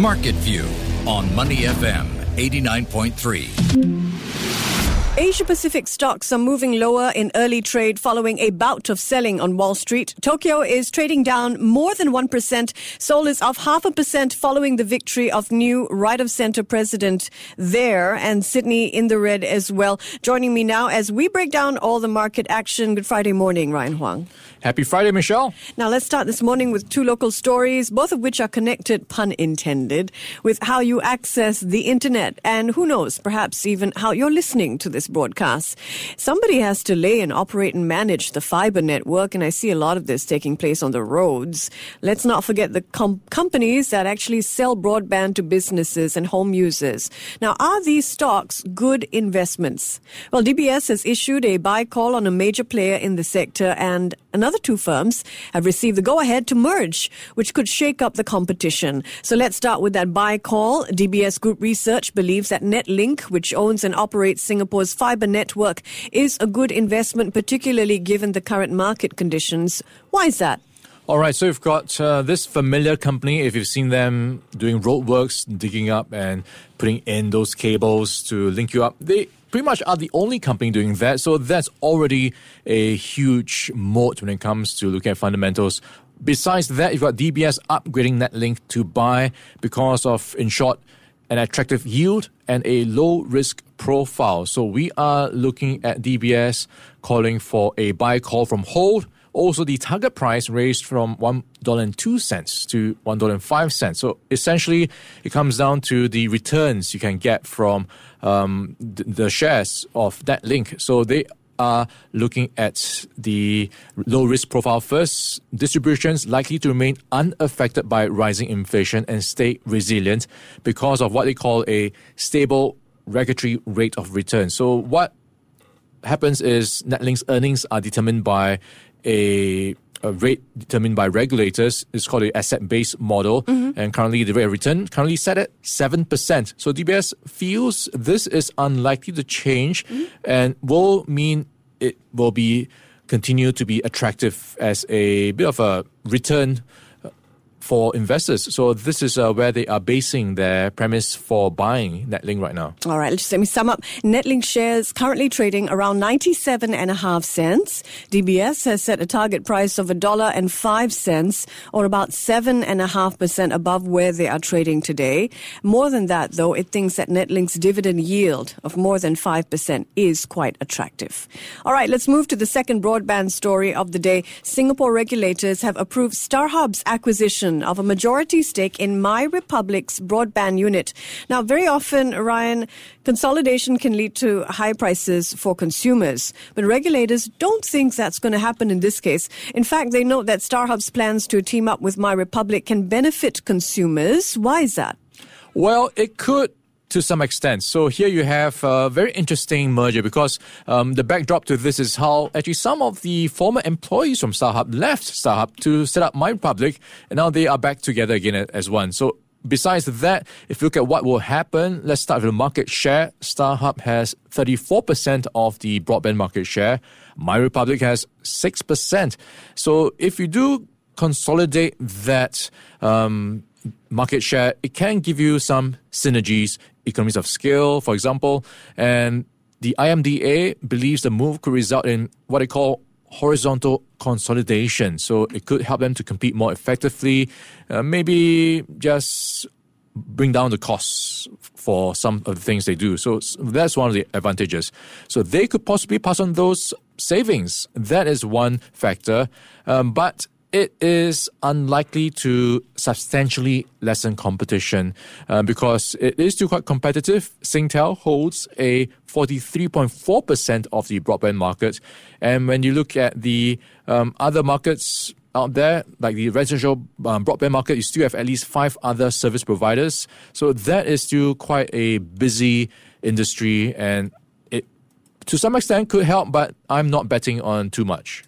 Market View on Money FM 89.3. Asia Pacific stocks are moving lower in early trade following a bout of selling on Wall Street. Tokyo is trading down more than 1%. Seoul is off half a percent following the victory of new right of center president there and Sydney in the red as well. Joining me now as we break down all the market action. Good Friday morning, Ryan Huang. Happy Friday, Michelle. Now let's start this morning with two local stories, both of which are connected, pun intended, with how you access the internet and who knows, perhaps even how you're listening to this broadcast. Somebody has to lay and operate and manage the fiber network, and I see a lot of this taking place on the roads. Let's not forget the com- companies that actually sell broadband to businesses and home users. Now, are these stocks good investments? Well, DBS has issued a buy call on a major player in the sector and another two firms have received the go ahead to merge, which could shake up the competition. So let's start with that buy call. DBS Group Research believes that Netlink, which owns and operates Singapore's fiber network, is a good investment, particularly given the current market conditions. Why is that? All right, so we've got uh, this familiar company. If you've seen them doing roadworks, digging up and putting in those cables to link you up, they pretty much are the only company doing that. So that's already a huge moat when it comes to looking at fundamentals. Besides that, you've got DBS upgrading Netlink to buy because of, in short, an attractive yield and a low risk profile. So we are looking at DBS calling for a buy call from hold. Also, the target price raised from $1.02 to $1.05. So essentially, it comes down to the returns you can get from um, the, shares of Netlink. So they are looking at the low risk profile first. Distributions likely to remain unaffected by rising inflation and stay resilient because of what they call a stable regulatory rate of return. So what happens is Netlink's earnings are determined by a a rate determined by regulators. It's called the asset-based model, mm-hmm. and currently the rate of return currently set at seven percent. So DBS feels this is unlikely to change, mm-hmm. and will mean it will be continue to be attractive as a bit of a return for investors. So this is uh, where they are basing their premise for buying Netlink right now. All right, let's let me sum up. Netlink shares currently trading around 97 and a half cents. DBS has set a target price of a dollar and five cents or about seven and a half percent above where they are trading today. More than that though, it thinks that Netlink's dividend yield of more than 5% is quite attractive. All right, let's move to the second broadband story of the day. Singapore regulators have approved StarHub's acquisition of a majority stake in My Republic's broadband unit. Now, very often, Ryan, consolidation can lead to high prices for consumers, but regulators don't think that's going to happen in this case. In fact, they note that StarHub's plans to team up with My Republic can benefit consumers. Why is that? Well, it could to some extent. So here you have a very interesting merger because um, the backdrop to this is how actually some of the former employees from StarHub left StarHub to set up My Republic, and now they are back together again as one. So besides that, if you look at what will happen, let's start with the market share. StarHub has 34% of the broadband market share. My Republic has 6%. So if you do consolidate that um, market share, it can give you some synergies economies of scale, for example. And the IMDA believes the move could result in what they call horizontal consolidation. So it could help them to compete more effectively, uh, maybe just bring down the costs for some of the things they do. So that's one of the advantages. So they could possibly pass on those savings. That is one factor. Um, but it is unlikely to substantially lessen competition uh, because it is still quite competitive. Singtel holds a 43.4% of the broadband market. And when you look at the um, other markets out there, like the residential um, broadband market, you still have at least five other service providers. So that is still quite a busy industry and it to some extent could help, but I'm not betting on too much.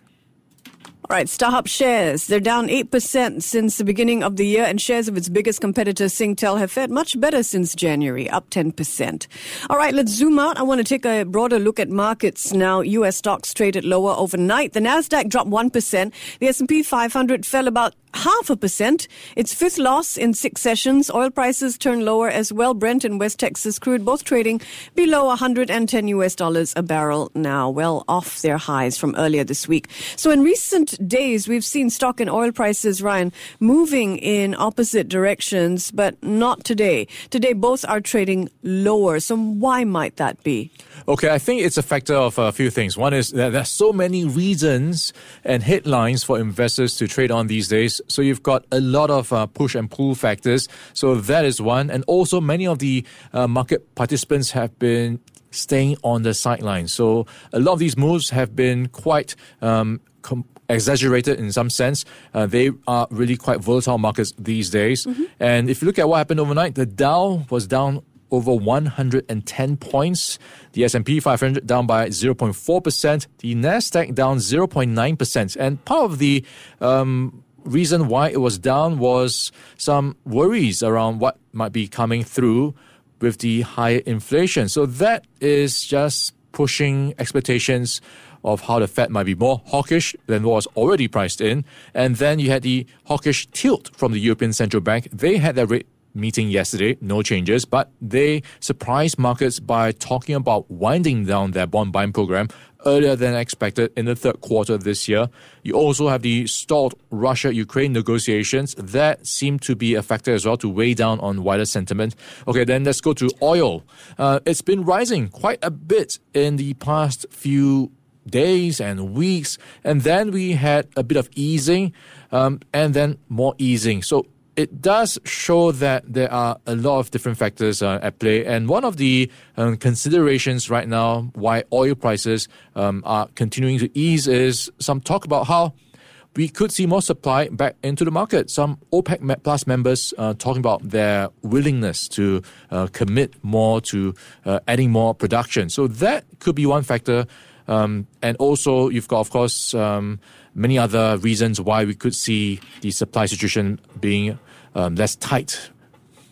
All right, StarHub shares. They're down 8% since the beginning of the year, and shares of its biggest competitor, Singtel, have fared much better since January, up 10%. All right, let's zoom out. I want to take a broader look at markets now. U.S. stocks traded lower overnight. The Nasdaq dropped 1%. The S&P 500 fell about half a percent. Its fifth loss in six sessions. Oil prices turn lower as well. Brent and West Texas crude both trading below 110 US dollars a barrel now, well off their highs from earlier this week. So in recent days, we've seen stock and oil prices, Ryan, moving in opposite directions, but not today. Today, both are trading lower. So why might that be? Okay, I think it's a factor of a few things. One is that there's so many reasons and headlines for investors to trade on these days. So you've got a lot of uh, push and pull factors. So that is one. And also, many of the uh, market participants have been staying on the sidelines. So a lot of these moves have been quite um, com- exaggerated in some sense. Uh, they are really quite volatile markets these days. Mm-hmm. And if you look at what happened overnight, the Dow was down over 110 points. The S&P 500 down by 0.4%. The Nasdaq down 0.9%. And part of the um, reason why it was down was some worries around what might be coming through with the higher inflation. So that is just pushing expectations of how the Fed might be more hawkish than was already priced in. And then you had the hawkish tilt from the European Central Bank. They had their rate meeting yesterday, no changes, but they surprised markets by talking about winding down their bond buying program earlier than expected in the third quarter this year. You also have the stalled Russia Ukraine negotiations that seem to be a factor as well to weigh down on wider sentiment. Okay, then let's go to oil. Uh, it's been rising quite a bit in the past few days and weeks, and then we had a bit of easing, um, and then more easing. So it does show that there are a lot of different factors uh, at play. And one of the um, considerations right now why oil prices um, are continuing to ease is some talk about how we could see more supply back into the market. Some OPEC Plus members uh, talking about their willingness to uh, commit more to uh, adding more production. So that could be one factor. Um, and also, you've got, of course, um, many other reasons why we could see the supply situation being um, less tight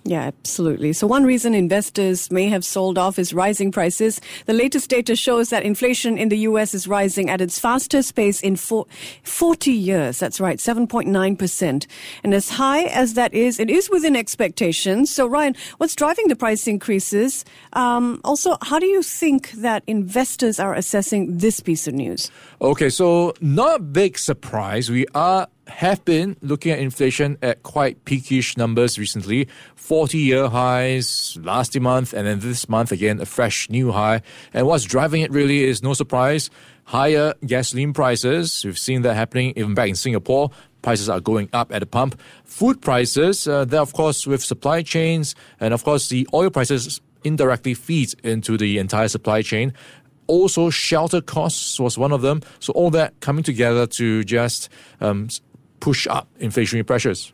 yeah, absolutely. So one reason investors may have sold off is rising prices. The latest data shows that inflation in the U.S. is rising at its fastest pace in 40 years. That's right, 7.9%. And as high as that is, it is within expectations. So Ryan, what's driving the price increases? Um, also, how do you think that investors are assessing this piece of news? Okay, so not a big surprise. We are have been looking at inflation at quite peakish numbers recently. 40 year highs last month and then this month again a fresh new high. And what's driving it really is no surprise higher gasoline prices. We've seen that happening even back in singapore. Prices are going up at the pump. Food prices uh, that of course with supply chains and of course the oil prices indirectly feeds into the entire supply chain. Also shelter costs was one of them. So all that coming together to just um, push up inflationary pressures.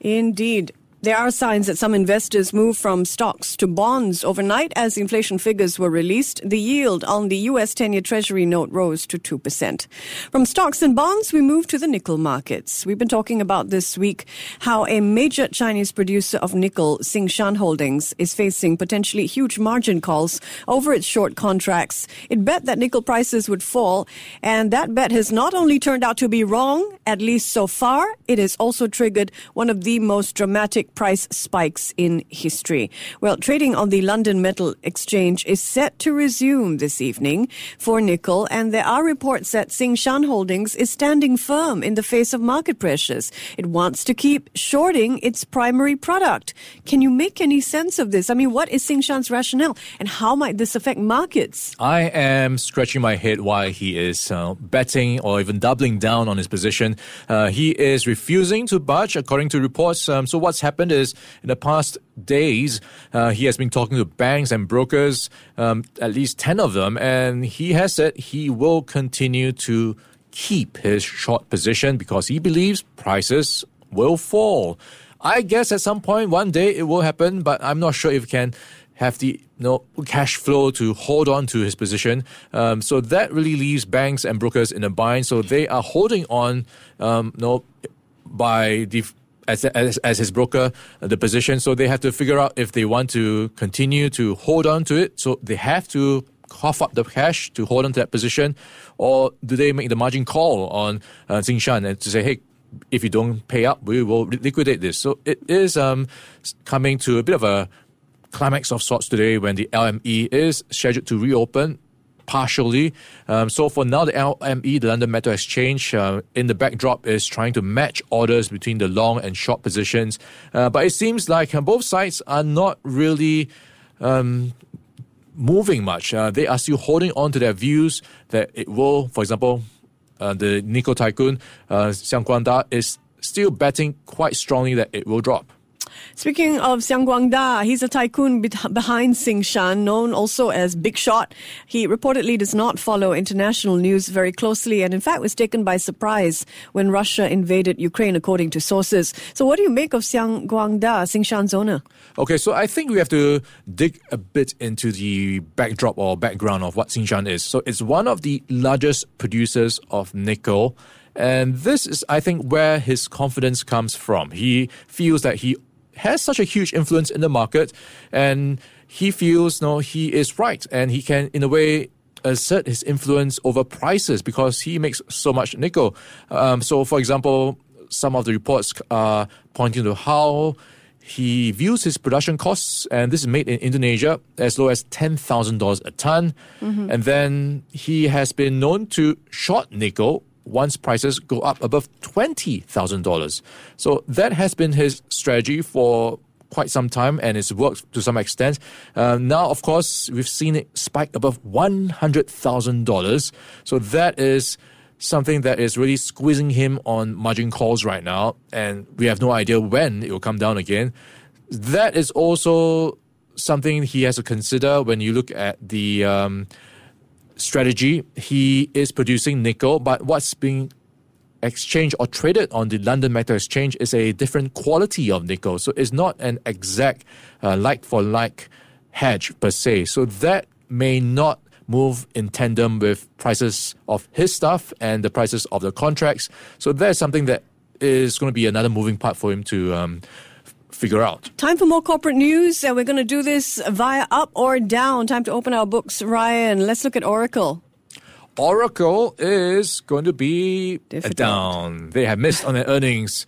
Indeed. There are signs that some investors move from stocks to bonds overnight as inflation figures were released. The yield on the U.S. 10-year Treasury note rose to 2%. From stocks and bonds, we move to the nickel markets. We've been talking about this week how a major Chinese producer of nickel, Tsingshan Holdings, is facing potentially huge margin calls over its short contracts. It bet that nickel prices would fall, and that bet has not only turned out to be wrong, at least so far, it has also triggered one of the most dramatic price spikes in history. Well, trading on the London Metal Exchange is set to resume this evening for nickel, and there are reports that Tsingshan Holdings is standing firm in the face of market pressures. It wants to keep shorting its primary product. Can you make any sense of this? I mean, what is Tsingshan's rationale, and how might this affect markets? I am scratching my head why he is uh, betting or even doubling down on his position. Uh, he is refusing to budge, according to reports. Um, so, what's happened? Happened is in the past days, uh, he has been talking to banks and brokers, um, at least 10 of them, and he has said he will continue to keep his short position because he believes prices will fall. I guess at some point, one day it will happen, but I'm not sure if he can have the you know, cash flow to hold on to his position. Um, so that really leaves banks and brokers in a bind. So they are holding on, um, you know, by the as, as, as his broker uh, the position. So they have to figure out if they want to continue to hold on to it. So they have to cough up the cash to hold on to that position, or do they make the margin call on uh, Tsingshan and to say, hey, if you don't pay up, we will liquidate this. So it is um, coming to a bit of a climax of sorts today when the LME is scheduled to reopen partially. Um, so for now, the LME, the London Metal Exchange, uh, in the backdrop is trying to match orders between the long and short positions. Uh, but it seems like uh, both sides are not really um, moving much. Uh, they are still holding on to their views that it will, for example, uh, the nickel tycoon, uh, Xiang Guangda, is still betting quite strongly that it will drop. Speaking of Xiang Guangda, he's a tycoon behind Tsingshan, known also as Big Shot. He reportedly does not follow international news very closely and, in fact, was taken by surprise when Russia invaded Ukraine, according to sources. So, what do you make of Xiang Guangda, Tsingshan's owner? Okay, so I think we have to dig a bit into the backdrop or background of what Tsingshan is. So, it's one of the largest producers of nickel. And this is, I think, where his confidence comes from. He feels that he has such a huge influence in the market, and he feels no, he is right, and he can, in a way, assert his influence over prices because he makes so much nickel. Um, so, for example, some of the reports are pointing to how he views his production costs, and this is made in Indonesia, as low as $10,000 a ton. Mm-hmm. And then he has been known to short nickel once prices go up above $20,000. So that has been his strategy for quite some time and it's worked to some extent. Uh, now, of course, we've seen it spike above $100,000. So that is something that is really squeezing him on margin calls right now. And we have no idea when it will come down again. That is also something he has to consider when you look at the. Um, strategy. He is producing nickel, but what's being exchanged or traded on the London Metal Exchange is a different quality of nickel. So it's not an exact uh, like for like hedge per se. So that may not move in tandem with prices of his stuff and the prices of the contracts. So that's something that is going to be another moving part for him to um, figure out. Time for more corporate news, and we're going to do this via up or down. Time to open our books, Ryan. Let's look at Oracle. Oracle is going to be Difficult. down. They have missed on their earnings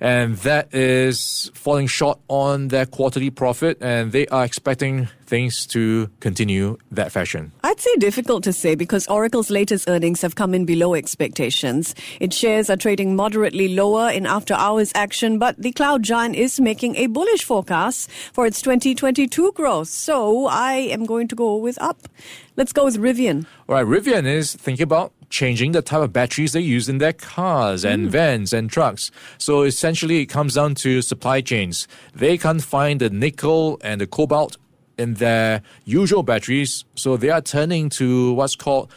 and that is falling short on their quarterly profit, and they are expecting things to continue that fashion. I'd say difficult to say because Oracle's latest earnings have come in below expectations. Its shares are trading moderately lower in after hours action, but the cloud giant is making a bullish forecast for its 2022 growth. So I am going to go with up. Let's go with Rivian. All right, Rivian is thinking about changing the type of batteries they use in their cars and mm. vans and trucks. So essentially, it comes down to supply chains. They can't find the nickel and the cobalt in their usual batteries, so they are turning to what's called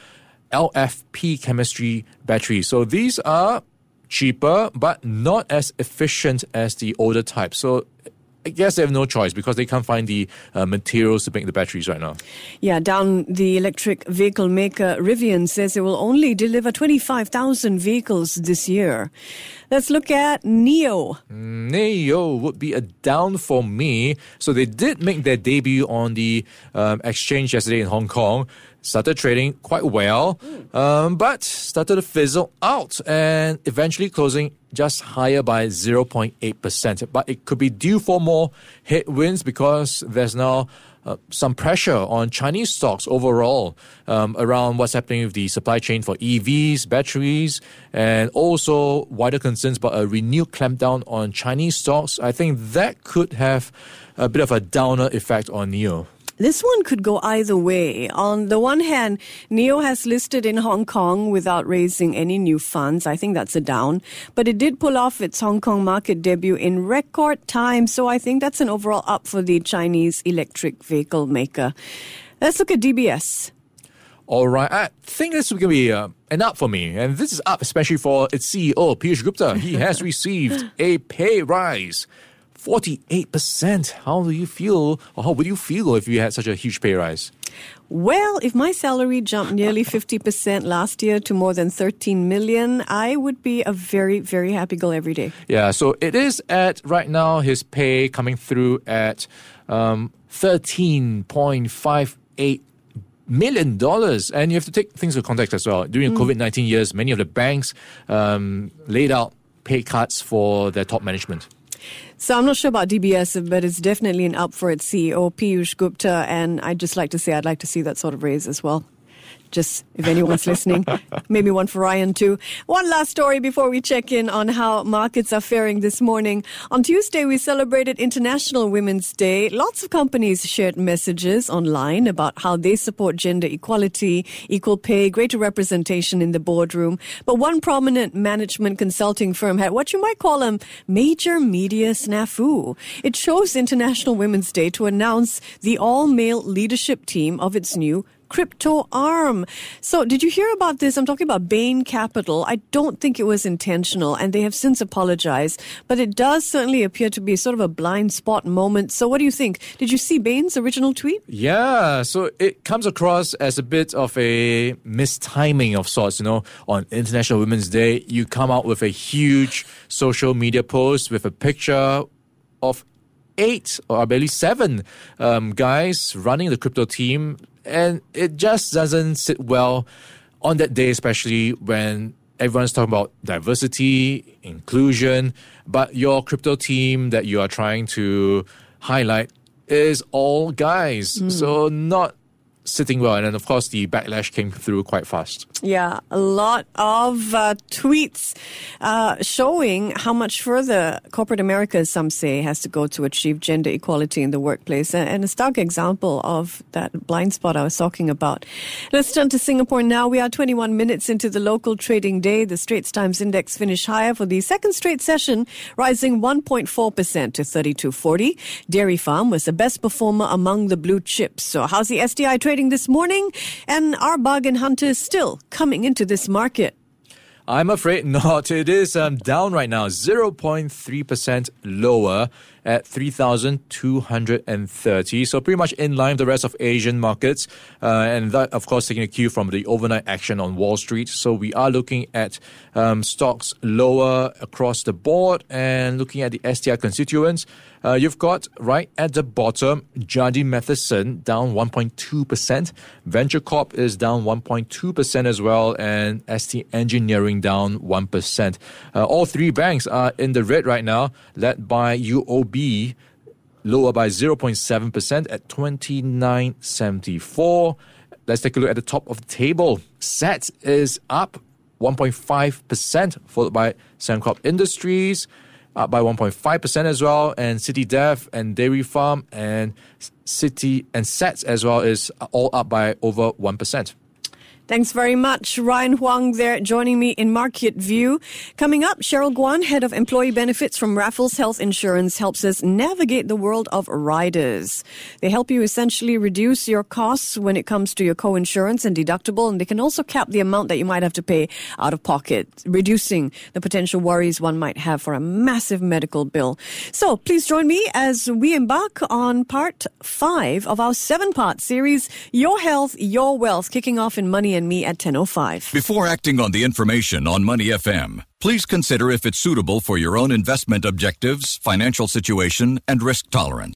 LFP chemistry batteries. So these are cheaper but not as efficient as the older type. So I guess they have no choice because they can't find the uh, materials to make the batteries right now. Yeah, down the electric vehicle maker Rivian says it will only deliver 25,000 vehicles this year. Let's look at NIO. NIO would be a down for me. So they did make their debut on the um, exchange yesterday in Hong Kong started trading quite well, um, but started to fizzle out and eventually closing just higher by 0.8%. But it could be due for more headwinds because there's now uh, some pressure on Chinese stocks overall um, around what's happening with the supply chain for EVs, batteries, and also wider concerns about a renewed clampdown on Chinese stocks. I think that could have a bit of a downer effect on NIO. This one could go either way. On the one hand, NIO has listed in Hong Kong without raising any new funds. I think that's a down. But it did pull off its Hong Kong market debut in record time. So I think that's an overall up for the Chinese electric vehicle maker. Let's look at DBS. All right, I think this is going to be uh, an up for me, and this is up especially for its CEO Piyush Gupta. He has received a pay rise. 48%. How do you feel, or how would you feel if you had such a huge pay rise? Well, if my salary jumped nearly 50% last year to more than 13 million, I would be a very, very happy girl every day. Yeah, so it is at right now his pay coming through at um, 13.58 million dollars. And you have to take things into context as well. During mm. COVID 19 years, many of the banks um, laid out pay cuts for their top management. So I'm not sure about DBS, but it's definitely an up for its CEO, Piyush Gupta, and I'd just like to say I'd like to see that sort of raise as well just if anyone's listening. Maybe one for Ryan too. One last story before we check in on how markets are faring this morning. On Tuesday, we celebrated International Women's Day. Lots of companies shared messages online about how they support gender equality, equal pay, greater representation in the boardroom. But one prominent management consulting firm had what you might call a major media snafu. It chose International Women's Day to announce the all male leadership team of its new crypto arm. So, did you hear about this? I'm talking about Bain Capital. I don't think it was intentional, and they have since apologized, but it does certainly appear to be sort of a blind spot moment. So, what do you think? Did you see Bain's original tweet? Yeah, so it comes across as a bit of a mistiming of sorts. You know, on International Women's Day, you come out with a huge social media post with a picture of eight or I believe seven um, guys running the crypto team and it just doesn't sit well on that day, especially when everyone's talking about diversity, inclusion, but your crypto team that you are trying to highlight is all guys. Mm. So not sitting well. And then, of course, the backlash came through quite fast. Yeah, a lot of uh, tweets uh, showing how much further corporate America, some say, has to go to achieve gender equality in the workplace. And a stark example of that blind spot I was talking about. Let's turn to Singapore now. We are 21 minutes into the local trading day. The Straits Times Index finished higher for the second straight session, rising 1.4% to 3240. Dairy Farm was the best performer among the blue chips. So how's the trading? trading this morning, and are bargain hunters still coming into this market? I'm afraid not. It is um, down right now, 0.3% lower at 3,230. So pretty much in line with the rest of Asian markets. Uh, and that, of course, taking a cue from the overnight action on Wall Street. So we are looking at um, stocks lower across the board and looking at the STI constituents. Uh, you've got right at the bottom, Jardine Matheson down 1.2%. Venture Corp is down 1.2% as well, and ST Engineering down 1%. Uh, all three banks are in the red right now, led by UOB lower by 0.7% at 29.74. Let's take a look at the top of the table. SATS is up 1.5%, followed by Sembcorp Industries, up by 1.5% as well, and City Dev and Dairy Farm and City and SATS as well is all up by over 1%. Thanks very much. Ryan Huang there joining me in Market View. Coming up, Cheryl Guan, Head of Employee Benefits from Raffles Health Insurance, helps us navigate the world of riders. They help you essentially reduce your costs when it comes to your co-insurance and deductible, and they can also cap the amount that you might have to pay out of pocket, reducing the potential worries one might have for a massive medical bill. So please join me as we embark on part five of our seven-part series, Your Health, Your Wealth, kicking off in Money and me at 10.05. Before acting on the information on Money FM, please consider if it's suitable for your own investment objectives, financial situation, and risk tolerance.